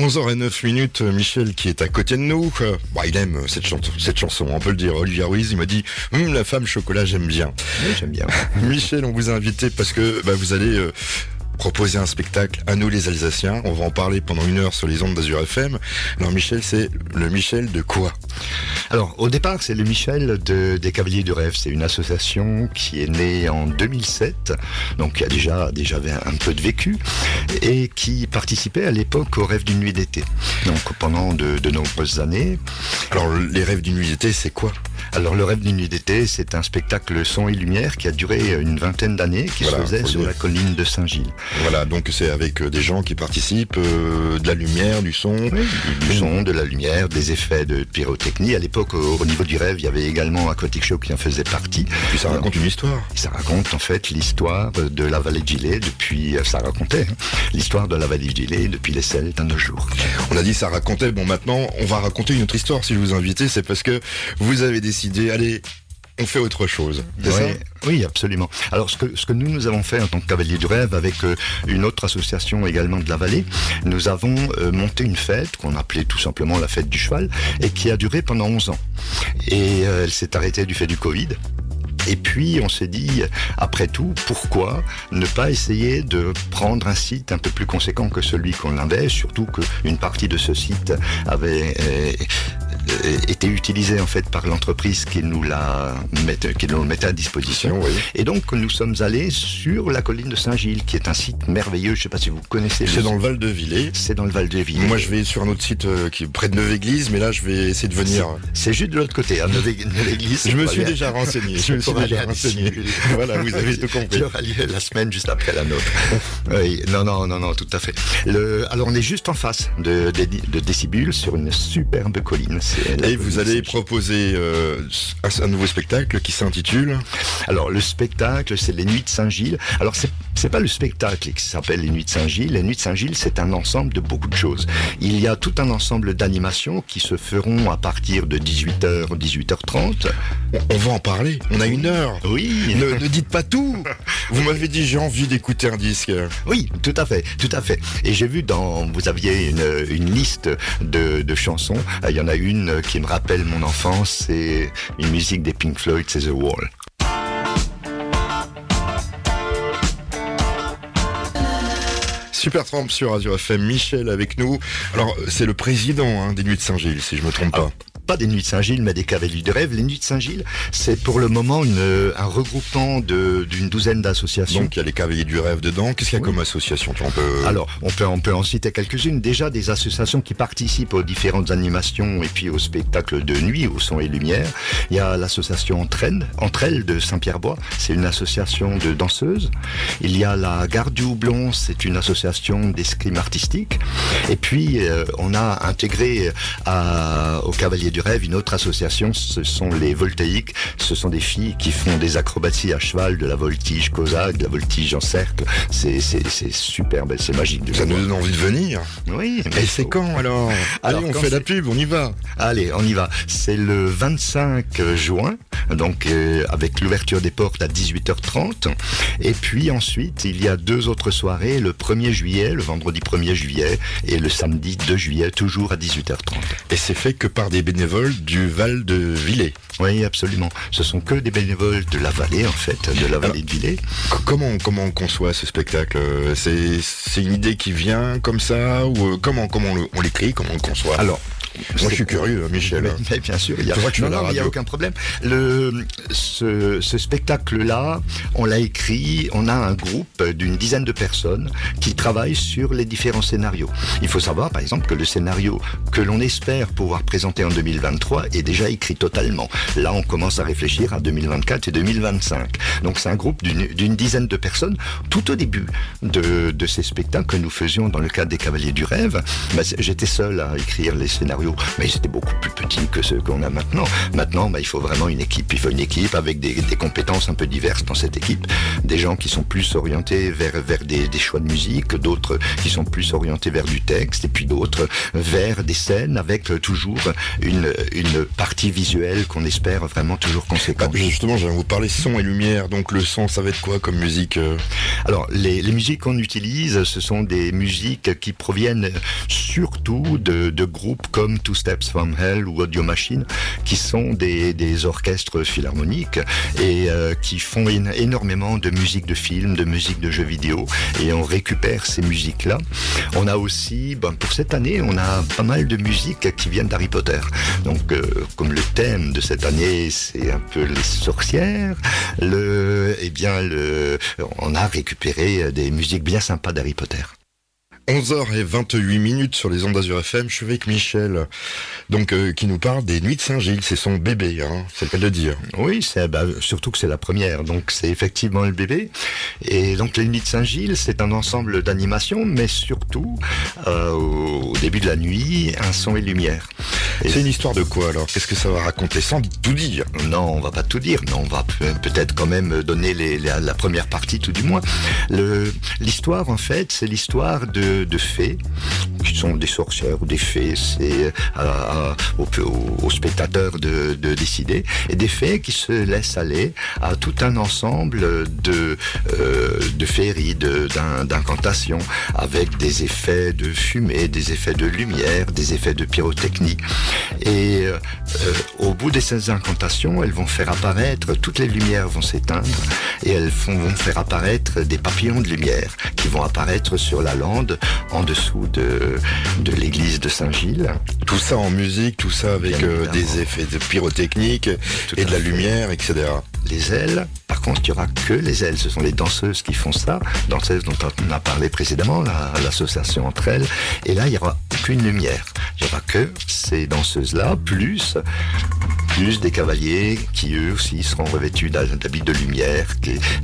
11h09 minutes, Michel qui est à côté de nous, bah, il aime cette, chanson, cette chanson, on peut le dire. Olivier Ruiz, il m'a dit, hum, la femme chocolat, j'aime bien. Oui, j'aime bien. Michel, on vous a invité parce que bah, vous allez euh, proposer un spectacle à nous les Alsaciens. On va en parler pendant une heure sur les ondes d'Azur FM. Alors Michel, c'est le Michel de quoi Alors au départ, c'est le Michel de, des Cavaliers du Rêve. C'est une association qui est née en 2007, donc qui a déjà, déjà un peu de vécu, et qui participait à l'époque au Rêve d'une nuit d'été. Donc pendant de, de nombreuses années. Alors les Rêves d'une nuit d'été, c'est quoi? Alors le rêve d'une nuit d'été, c'est un spectacle son et lumière qui a duré une vingtaine d'années, qui se faisait sur la colline de Saint-Gilles. Voilà, donc c'est avec euh, des gens qui participent, euh, de la lumière, du son. du, son, de la lumière, des effets de pyrotechnie. À l'époque, au, niveau du rêve, il y avait également Aquatic Show qui en faisait partie. Puis ça raconte une histoire. Ça raconte en fait l'histoire de la vallée de Gilet depuis, euh, ça racontait hein, l'histoire de la vallée de Gilet depuis les Celtes à nos jours. On a dit ça racontait, bon maintenant on va raconter une autre histoire si je vous invite, c'est parce que vous avez décidé allez, on fait autre chose. Oui, absolument. Alors, ce que, ce que nous, nous avons fait en tant que Cavalier du Rêve, avec euh, une autre association également de la vallée, nous avons euh, monté une fête qu'on appelait tout simplement la fête du cheval, et qui a duré pendant 11 ans. Et euh, elle s'est arrêtée du fait du Covid. Et puis on s'est dit, après tout, pourquoi ne pas essayer de prendre un site un peu plus conséquent que celui qu'on avait, surtout qu'une partie de ce site avait euh, été utilisé en fait par l'entreprise qui nous la met, qui nous mettait à disposition. Et donc nous sommes allés sur la colline de Saint-Gilles, qui est un site merveilleux. Je ne sais pas si vous connaissez. C'est dans le Val de Villers. C'est dans le Val de Villers. Moi, je vais sur un autre site euh, qui est près de Neuve-Église, mais là, je vais essayer de venir. C'est juste de l'autre côté, à Neuve-Église. je me suis déjà renseigné. Je me suis déjà renseigné. voilà, vous avez tout compris. Qui aura lieu la semaine juste après la nôtre. oui, non, non, non, non, tout à fait. Le, alors, on est juste en face de, de, de Décibule sur une superbe colline. Et vous allez proposer euh, un nouveau spectacle qui s'intitule Alors le spectacle, c'est les Nuits de Saint-Gilles. Alors c'est c'est pas le spectacle qui s'appelle les Nuits de Saint-Gilles. Les Nuits de Saint-Gilles, c'est un ensemble de beaucoup de choses. Il y a tout un ensemble d'animations qui se feront à partir de 18h, 18h30. On va en parler. On a une heure. Oui. Ne, ne dites pas tout. Vous m'avez dit j'ai envie d'écouter un disque. Oui, tout à fait, tout à fait. Et j'ai vu dans, vous aviez une, une liste de, de chansons. Il y en a une qui me rappelle mon enfance. C'est une musique des Pink Floyd, c'est The Wall. Super Tramp sur Radio FM, Michel avec nous. Alors, c'est le président hein, des Nuits de Saint-Gilles, si je me trompe pas pas des Nuits de Saint-Gilles, mais des Cavaliers de Rêve. Les Nuits de Saint-Gilles, c'est pour le moment une, un regroupement d'une douzaine d'associations. Donc il y a les Cavaliers du Rêve dedans. Qu'est-ce qu'il y a comme association on peut... Alors, on peut, on peut en citer quelques-unes. Déjà, des associations qui participent aux différentes animations et puis aux spectacles de nuit, au son et lumière. Il y a l'association Entraîne, Entre elles de Saint-Pierre-Bois. C'est une association de danseuses. Il y a la Garde du Houblon. C'est une association d'escrime artistique. Et puis, euh, on a intégré à, aux Cavaliers du rêve, une autre association, ce sont les voltaïques. Ce sont des filles qui font des acrobaties à cheval, de la voltige cosaque, de la voltige en cercle. C'est, superbe, c'est magique. Ça nous donne envie de venir. Oui. Et c'est quand alors Allez, on fait la pub, on y va. Allez, on y va. C'est le 25 juin, donc euh, avec l'ouverture des portes à 18h30. Et puis ensuite, il y a deux autres soirées, le 1er juillet, le vendredi 1er juillet, et le samedi 2 juillet, toujours à 18h30. Et c'est fait que par des bénévoles du Val de Villers. Oui, absolument. Ce sont que des bénévoles de la vallée, en fait, de la vallée de Villers. Comment, comment on conçoit ce spectacle? C'est une idée qui vient comme ça Ou euh, comment, comment on l'écrit Comment on le conçoit? Alors, moi, je suis curieux, Michel. Mais, bien sûr, il y a, non, y a aucun problème. Le, ce, ce spectacle-là, on l'a écrit, on a un groupe d'une dizaine de personnes qui travaillent sur les différents scénarios. Il faut savoir, par exemple, que le scénario que l'on espère pouvoir présenter en 2023 est déjà écrit totalement. Là, on commence à réfléchir à 2024 et 2025. Donc, c'est un groupe d'une dizaine de personnes. Tout au début de, de ces spectacles que nous faisions dans le cadre des Cavaliers du Rêve, bah, j'étais seul à écrire les scénarios mais c'était beaucoup plus petit que ce qu'on a maintenant. Maintenant, bah, il faut vraiment une équipe. Il faut une équipe avec des, compétences un peu diverses dans cette équipe. Des gens qui sont plus orientés vers, vers des, choix de musique, d'autres qui sont plus orientés vers du texte, et puis d'autres vers des scènes avec toujours une, une partie visuelle qu'on espère vraiment toujours conséquente. Bah, justement, je vais vous parler son et lumière. Donc le son, ça va être quoi comme musique euh? Alors, les, les musiques qu'on utilise, ce sont des musiques qui proviennent surtout de, groupes comme Two Steps from Hell ou Audio Machine, qui sont des, orchestres philharmoniques et euh, qui font énormément de musique de film, de musique de jeux vidéo, et on récupère ces musiques-là. On a aussi, ben, pour cette année, on a pas mal de musiques qui viennent d'Harry Potter. Donc, euh, comme le thème de cette année, c'est un peu les sorcières, le, eh bien, le, on a récupéré des musiques bien sympas d'Harry Potter. 11h28 minutes sur les ondes d'Azur FM. Je suis avec Michel, donc euh, qui nous parle des Nuits de Saint-Gilles. C'est son bébé, hein, c'est le de dire. Oui, c'est bah, surtout que c'est la première, donc c'est effectivement le bébé. Et donc les Nuits de Saint-Gilles, c'est un ensemble d'animations, mais surtout euh, au début de la nuit, un son et lumière. C'est une histoire de quoi alors Qu'est-ce que ça va raconter sans tout dire Non, on va pas tout dire, mais on va peut-être quand même donner la première partie tout du moins. L'histoire en fait, c'est l'histoire de de, fées, qui sont des sorcières ou des fées, c'est euh, aux, spectateurs de, décider, et des fées qui se laissent aller à tout un ensemble de, euh, de féeries, d'incantations, avec des effets de fumée, des effets de lumière, des effets de pyrotechnie. Et euh, au bout de ces incantations, elles vont faire apparaître, toutes les lumières vont s'éteindre, et elles vont faire apparaître des papillons de lumière qui vont apparaître sur la lande en dessous de, de l'église de Saint-Gilles. Tout ça en musique, tout ça avec euh, des effets de pyrotechnique et de la lumière, etc. Les ailes, par contre, il n'y aura que les ailes. Ce sont les danseuses qui font ça, danseuses dont on a parlé précédemment, l'association entre elles. Et là, il n'y aura aucune lumière. Il n'y aura que ces danseuses-là, plus plus des cavaliers qui eux aussi seront revêtus d'habits de lumière,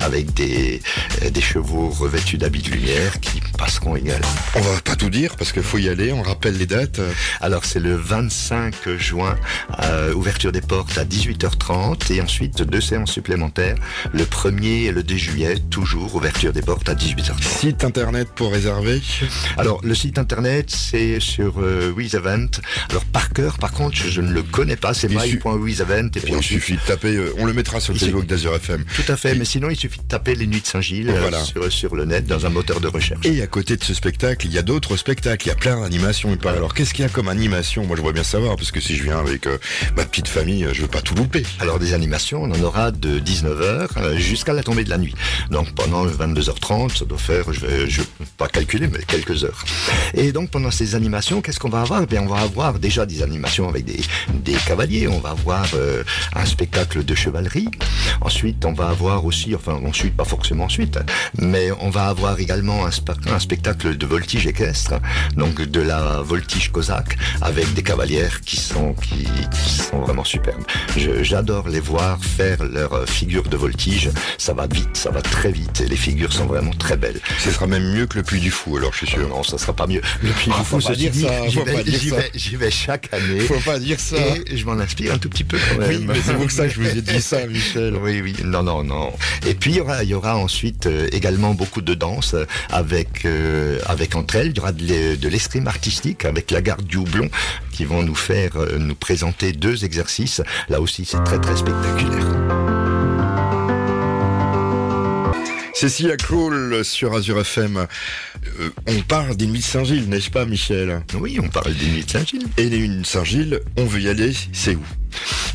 avec des, euh, des chevaux revêtus d'habits de lumière qui passeront également. On va pas tout dire parce qu'il faut y aller, on rappelle les dates. Alors c'est le 25 juin, euh, ouverture des portes à 18h30 et ensuite deux séances supplémentaires, le 1er et le 2 juillet, toujours ouverture des portes à 18h30. Site internet pour réserver? Alors le site internet c'est sur euh, Event. Alors par cœur par contre je, ne le connais pas, c'est my.wizevent et puis il suffit de taper, euh, on le mettra sur le Facebook d'Azur FM. Tout à fait, mais sinon il suffit de taper les nuits de Saint-Gilles euh, sur, sur le net dans un moteur de recherche. Et à côté de ce spectacle, il y a d'autres spectacles, il y a plein d'animations. Alors qu'est-ce qu'il y a comme animation? Moi je voudrais bien savoir, parce que si je viens avec euh, ma petite famille, je veux pas tout louper. Alors des animations, on en aura de 19h euh, jusqu'à la tombée de la nuit. Donc pendant 22h30, ça doit faire, je vais, je pas calculer, mais quelques heures. Et donc pendant ces animations, qu'est-ce qu'on va avoir? Eh bien, on va avoir déjà des animations avec des, des cavaliers, on va avoir euh, un spectacle de chevalerie. Ensuite, on va avoir aussi, enfin ensuite, pas forcément ensuite, mais on va avoir également un, un spectacle de voltige équestre, donc de la voltige cosaque, avec des cavalières qui sont, qui, sont vraiment superbes. J'adore les voir faire leur figure de voltige. Ça va vite, ça va très vite, et les figures sont vraiment très belles. Ce sera même mieux que le Puy du Fou, alors je suis sûr. non, ça sera pas mieux. Le Puy du Fou, c'est dire ça. J'y vais, chaque année. Faut pas dire ça. Et je m'en inspire un tout petit peu quand même. Oui, mais c'est pour ça que je vous ai dit ça, Michel. Oui, oui. Non, non, non. Et puis il y aura, il y aura ensuite euh, également beaucoup de danse avec euh, avec entre elles, il y aura de l'escrime artistique avec la garde du houblon qui vont nous faire euh, nous présenter deux exercices. Là aussi, c'est très très spectaculaire. Cécilia Kroll sur Azure FM. Euh, on parle des nuits de Saint-Gilles, n'est-ce pas, Michel? Oui, on parle des nuits de Saint-Gilles. Et les nuits de Saint-Gilles, on veut y aller, c'est où?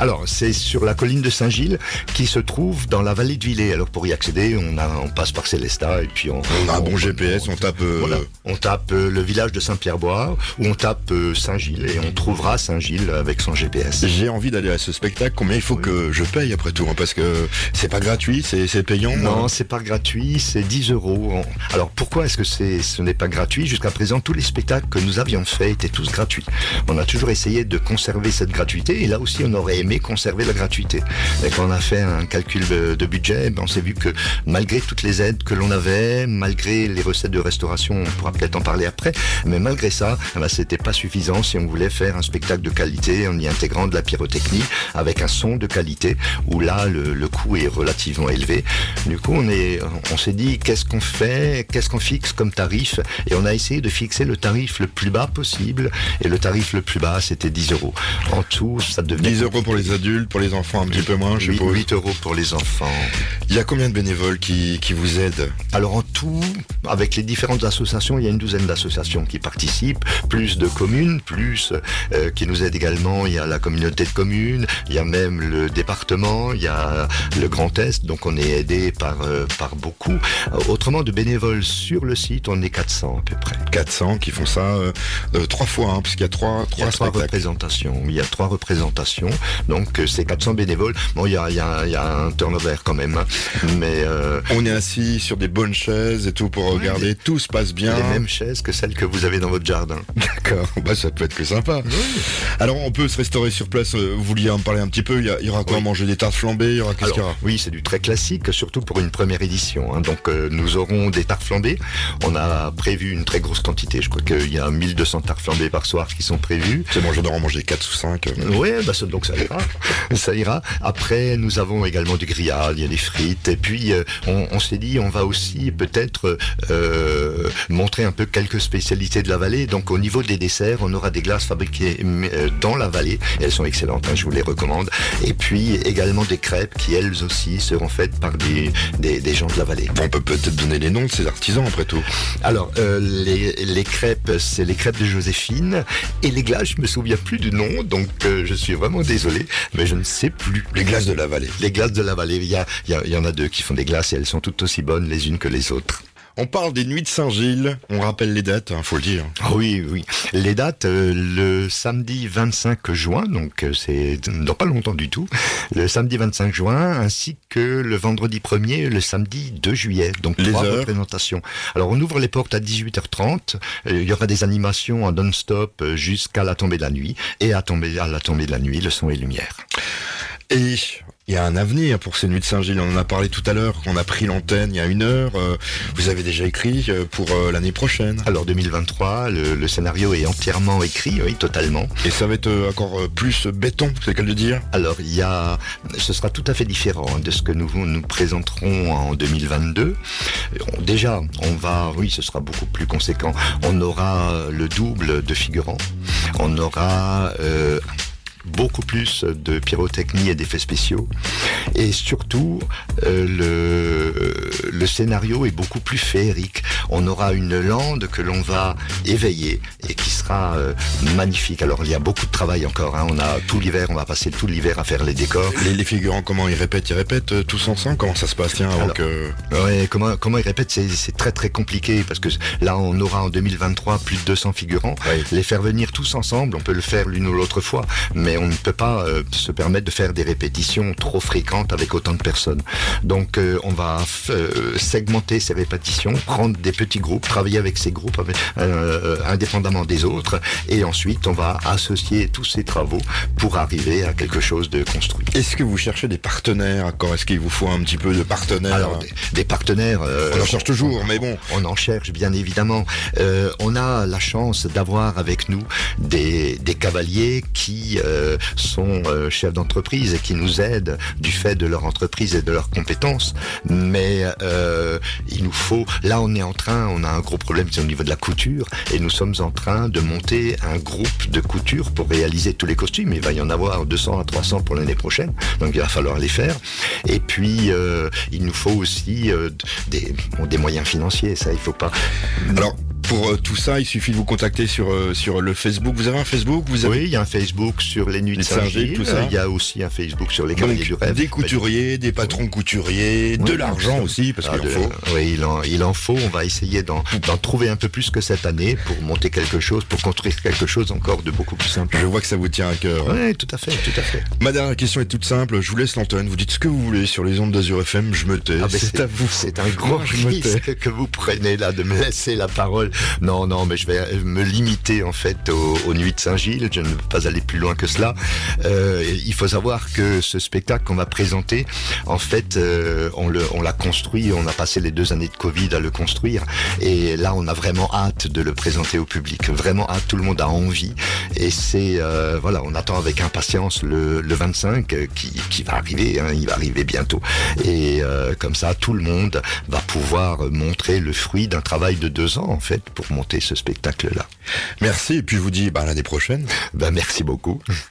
Alors, c'est sur la colline de Saint-Gilles qui se trouve dans la vallée de Villers. Alors, pour y accéder, on, a, on passe par Célestat et puis on... a un bon GPS, on, tape... Euh, on tape euh, le village de Saint-Pierre-Bois ou on tape euh, Saint-Gilles et on trouvera Saint-Gilles avec son GPS. J'ai envie d'aller à ce spectacle. Combien il faut que je paye après tout hein, Parce que c'est pas gratuit, c'est payant Non, c'est pas gratuit, c'est 10 euros. Alors, pourquoi est-ce que c'est ce n'est pas gratuit? Jusqu'à présent, tous les spectacles que nous avions faits étaient tous gratuits. On a toujours essayé de conserver cette gratuité et là aussi, on aurait aimé conserver la gratuité. Et quand on a fait un calcul de budget, ben, on s'est vu que malgré toutes les aides que l'on avait, malgré les recettes de restauration, on pourra peut-être en parler après, mais malgré ça, ben, c'était pas suffisant si on voulait faire un spectacle de qualité en y intégrant de la pyrotechnie avec un son de qualité où là le, coût est relativement élevé. Du coup, on on s'est dit qu'est-ce qu'on fait, qu'est-ce qu'on fixe comme tarif? Et on a essayé de fixer le tarif le plus bas possible et le tarif le plus bas c'était 10 euros. En tout, ça devenait 10 euros pour les adultes, pour les enfants un petit peu moins, je 8, 8 euros pour les enfants. Il y a combien de bénévoles qui, qui vous aident Alors en tout, avec les différentes associations, il y a une douzaine d'associations qui participent, plus de communes, plus euh, qui nous aident également. Il y a la communauté de communes, il y a même le département, il y a le Grand Est, donc on est aidé par, euh, par beaucoup. Autrement, de bénévoles sur le site, on est 400 à peu près. 400 qui font ça euh, trois fois, hein, puisqu'il y a trois, trois, il y a trois représentations. Il y a trois représentations, donc c'est 400 bénévoles. Bon, il y a, il y a, il y a un turnover quand même, hein. mais on est assis sur des bonnes chaises et tout pour regarder, tout se passe bien. Les mêmes chaises que celles que vous avez dans votre jardin. D'accord, bah ça peut être que sympa. Alors on peut se restaurer sur place, euh, vous vouliez en parler un petit peu, il y, aura quoi Manger des tartes flambées, il y aura qu'est-ce qu'il y aura Oui, c'est du très classique, surtout pour une première édition. Hein. Donc euh, nous aurons des tartes flambées, on a prévu une très grosse quantité, je crois qu'il y a 1200 tartes flambées par soir qui sont prévues. C'est bon, je dois en manger 4 ou 5. Oui, bah, donc ça ira. ça ira. Après, nous avons également du grillade, il y a des frites, et puis euh, on, s'est dit on va aussi peut-être euh, montrer un peu quelques spécialités de la vallée. Donc au niveau des desserts, on aura des glaces fabriquées euh, dans la vallée. Elles sont excellentes, hein, je vous les recommande. Et puis également des crêpes qui elles aussi seront faites par des, des, gens de la vallée. on peut peut-être donner les noms de ces artisans après tout. Alors euh, les, les, crêpes, c'est les crêpes de Joséphine. Et les glaces, je me souviens plus du nom, donc je suis vraiment désolé, mais je ne sais plus. Les glaces de la vallée. Les glaces de la vallée. Il y, a, il y en a deux qui font des glaces et elles sont toutes aussi bonnes les unes que les autres. On parle des nuits de Saint-Gilles, on rappelle les dates, il hein, faut le dire. Ah oui, oui. Les dates, euh, le samedi 25 juin, donc euh, c'est dans pas longtemps du tout, le samedi 25 juin, ainsi que le vendredi 1er, le samedi 2 juillet. Donc les trois heures. représentations. Alors on ouvre les portes à 18h30, euh, il y aura des animations en non-stop jusqu'à la tombée de la nuit, et à, tomber, à la tombée de la nuit, le son et lumière. Et il y a un avenir pour ces nuits de Saint-Gilles. On en a parlé tout à l'heure, qu'on a pris l'antenne il y a une heure. Euh, vous avez déjà écrit euh, pour euh, l'année prochaine Alors 2023, le, scénario est entièrement écrit, oui, totalement. Et ça va être encore plus béton, c'est le cas de dire? Alors il y a, ce sera tout à fait différent hein, de ce que nous nous présenterons en 2022. Déjà, on va, oui, ce sera beaucoup plus conséquent. On aura le double de figurants. On aura beaucoup plus de pyrotechnie et d'effets spéciaux. Et surtout, euh, le, le scénario est beaucoup plus féerique. On aura une lande que l'on va éveiller et qui sera euh, magnifique. Alors il y a beaucoup de travail encore. Hein. On a tout l'hiver, on va passer tout l'hiver à faire les décors. Les, les, figurants, comment ils répètent? Ils répètent euh, tous ensemble? Comment ça se passe? Tiens, avant que... ouais, comment, comment ils répètent? C'est très très compliqué parce que là on aura en 2023 plus de 200 figurants. Les faire venir tous ensemble, on peut le faire l'une ou l'autre fois, mais on ne peut pas euh, se permettre de faire des répétitions trop fréquentes avec autant de personnes. Donc euh, on va segmenter ces répétitions, prendre des petits groupes, travailler avec ces groupes indépendamment des autres, et ensuite on va associer tous ces travaux pour arriver à quelque chose de construit. Est-ce que vous cherchez des partenaires? Encore Est-ce qu'il vous faut un petit peu de partenaires? Alors des, partenaires. on en cherche toujours, mais bon. On en cherche bien évidemment. on a la chance d'avoir avec nous des, des cavaliers qui euh, sont euh, chefs d'entreprise et qui nous aident du fait de leur entreprise et de leurs compétences. Mais euh, il nous faut, là on est en train, on a un gros problème, c'est au niveau de la couture, et nous sommes en train de monter un groupe de couture pour réaliser tous les costumes. Il va y en avoir 200 à 300 pour l'année prochaine, donc il va falloir les faire. Et puis il nous faut aussi des, des moyens financiers, ça il faut pas. Pour euh, tout ça, il suffit de vous contacter sur, euh, sur le Facebook. Vous avez un Facebook? Vous avez... Oui, il y a un Facebook sur les Nuits de Saint-Gilles. Il y a aussi un Facebook sur les Cavaliers du Rêve. Des couturiers, des patrons couturiers, de l'argent aussi, parce qu'il en ah, faut. Oui, il en, il en faut. On va essayer d'en trouver un peu plus que cette année pour monter quelque chose, pour construire quelque chose encore de beaucoup plus simple. Je vois que ça vous tient à cœur. Oui, tout à fait, tout à fait. Ma dernière question est toute simple. Je vous laisse l'antenne. Vous dites ce que vous voulez sur les ondes d'Azur FM. Je me tais. Ah, c'est à vous. C'est un grand risque que vous prenez là de me laisser la parole. Non, non, mais je vais me limiter en fait aux, Nuits de Saint-Gilles. Je ne veux pas aller plus loin que cela. Euh, il faut savoir que ce spectacle qu'on va présenter, en fait, euh, on l'a construit. On a passé les deux années de Covid à le construire, et là, on a vraiment hâte de le présenter au public. Vraiment hâte. Tout le monde a envie, et c'est euh, voilà, on attend avec impatience le, 25 qui, va arriver. Hein, il va arriver bientôt, et comme ça, tout le monde va pouvoir montrer le fruit d'un travail de deux ans en fait pour monter ce spectacle-là. Merci, et puis je vous dis bah, l'année prochaine. Ben, merci beaucoup.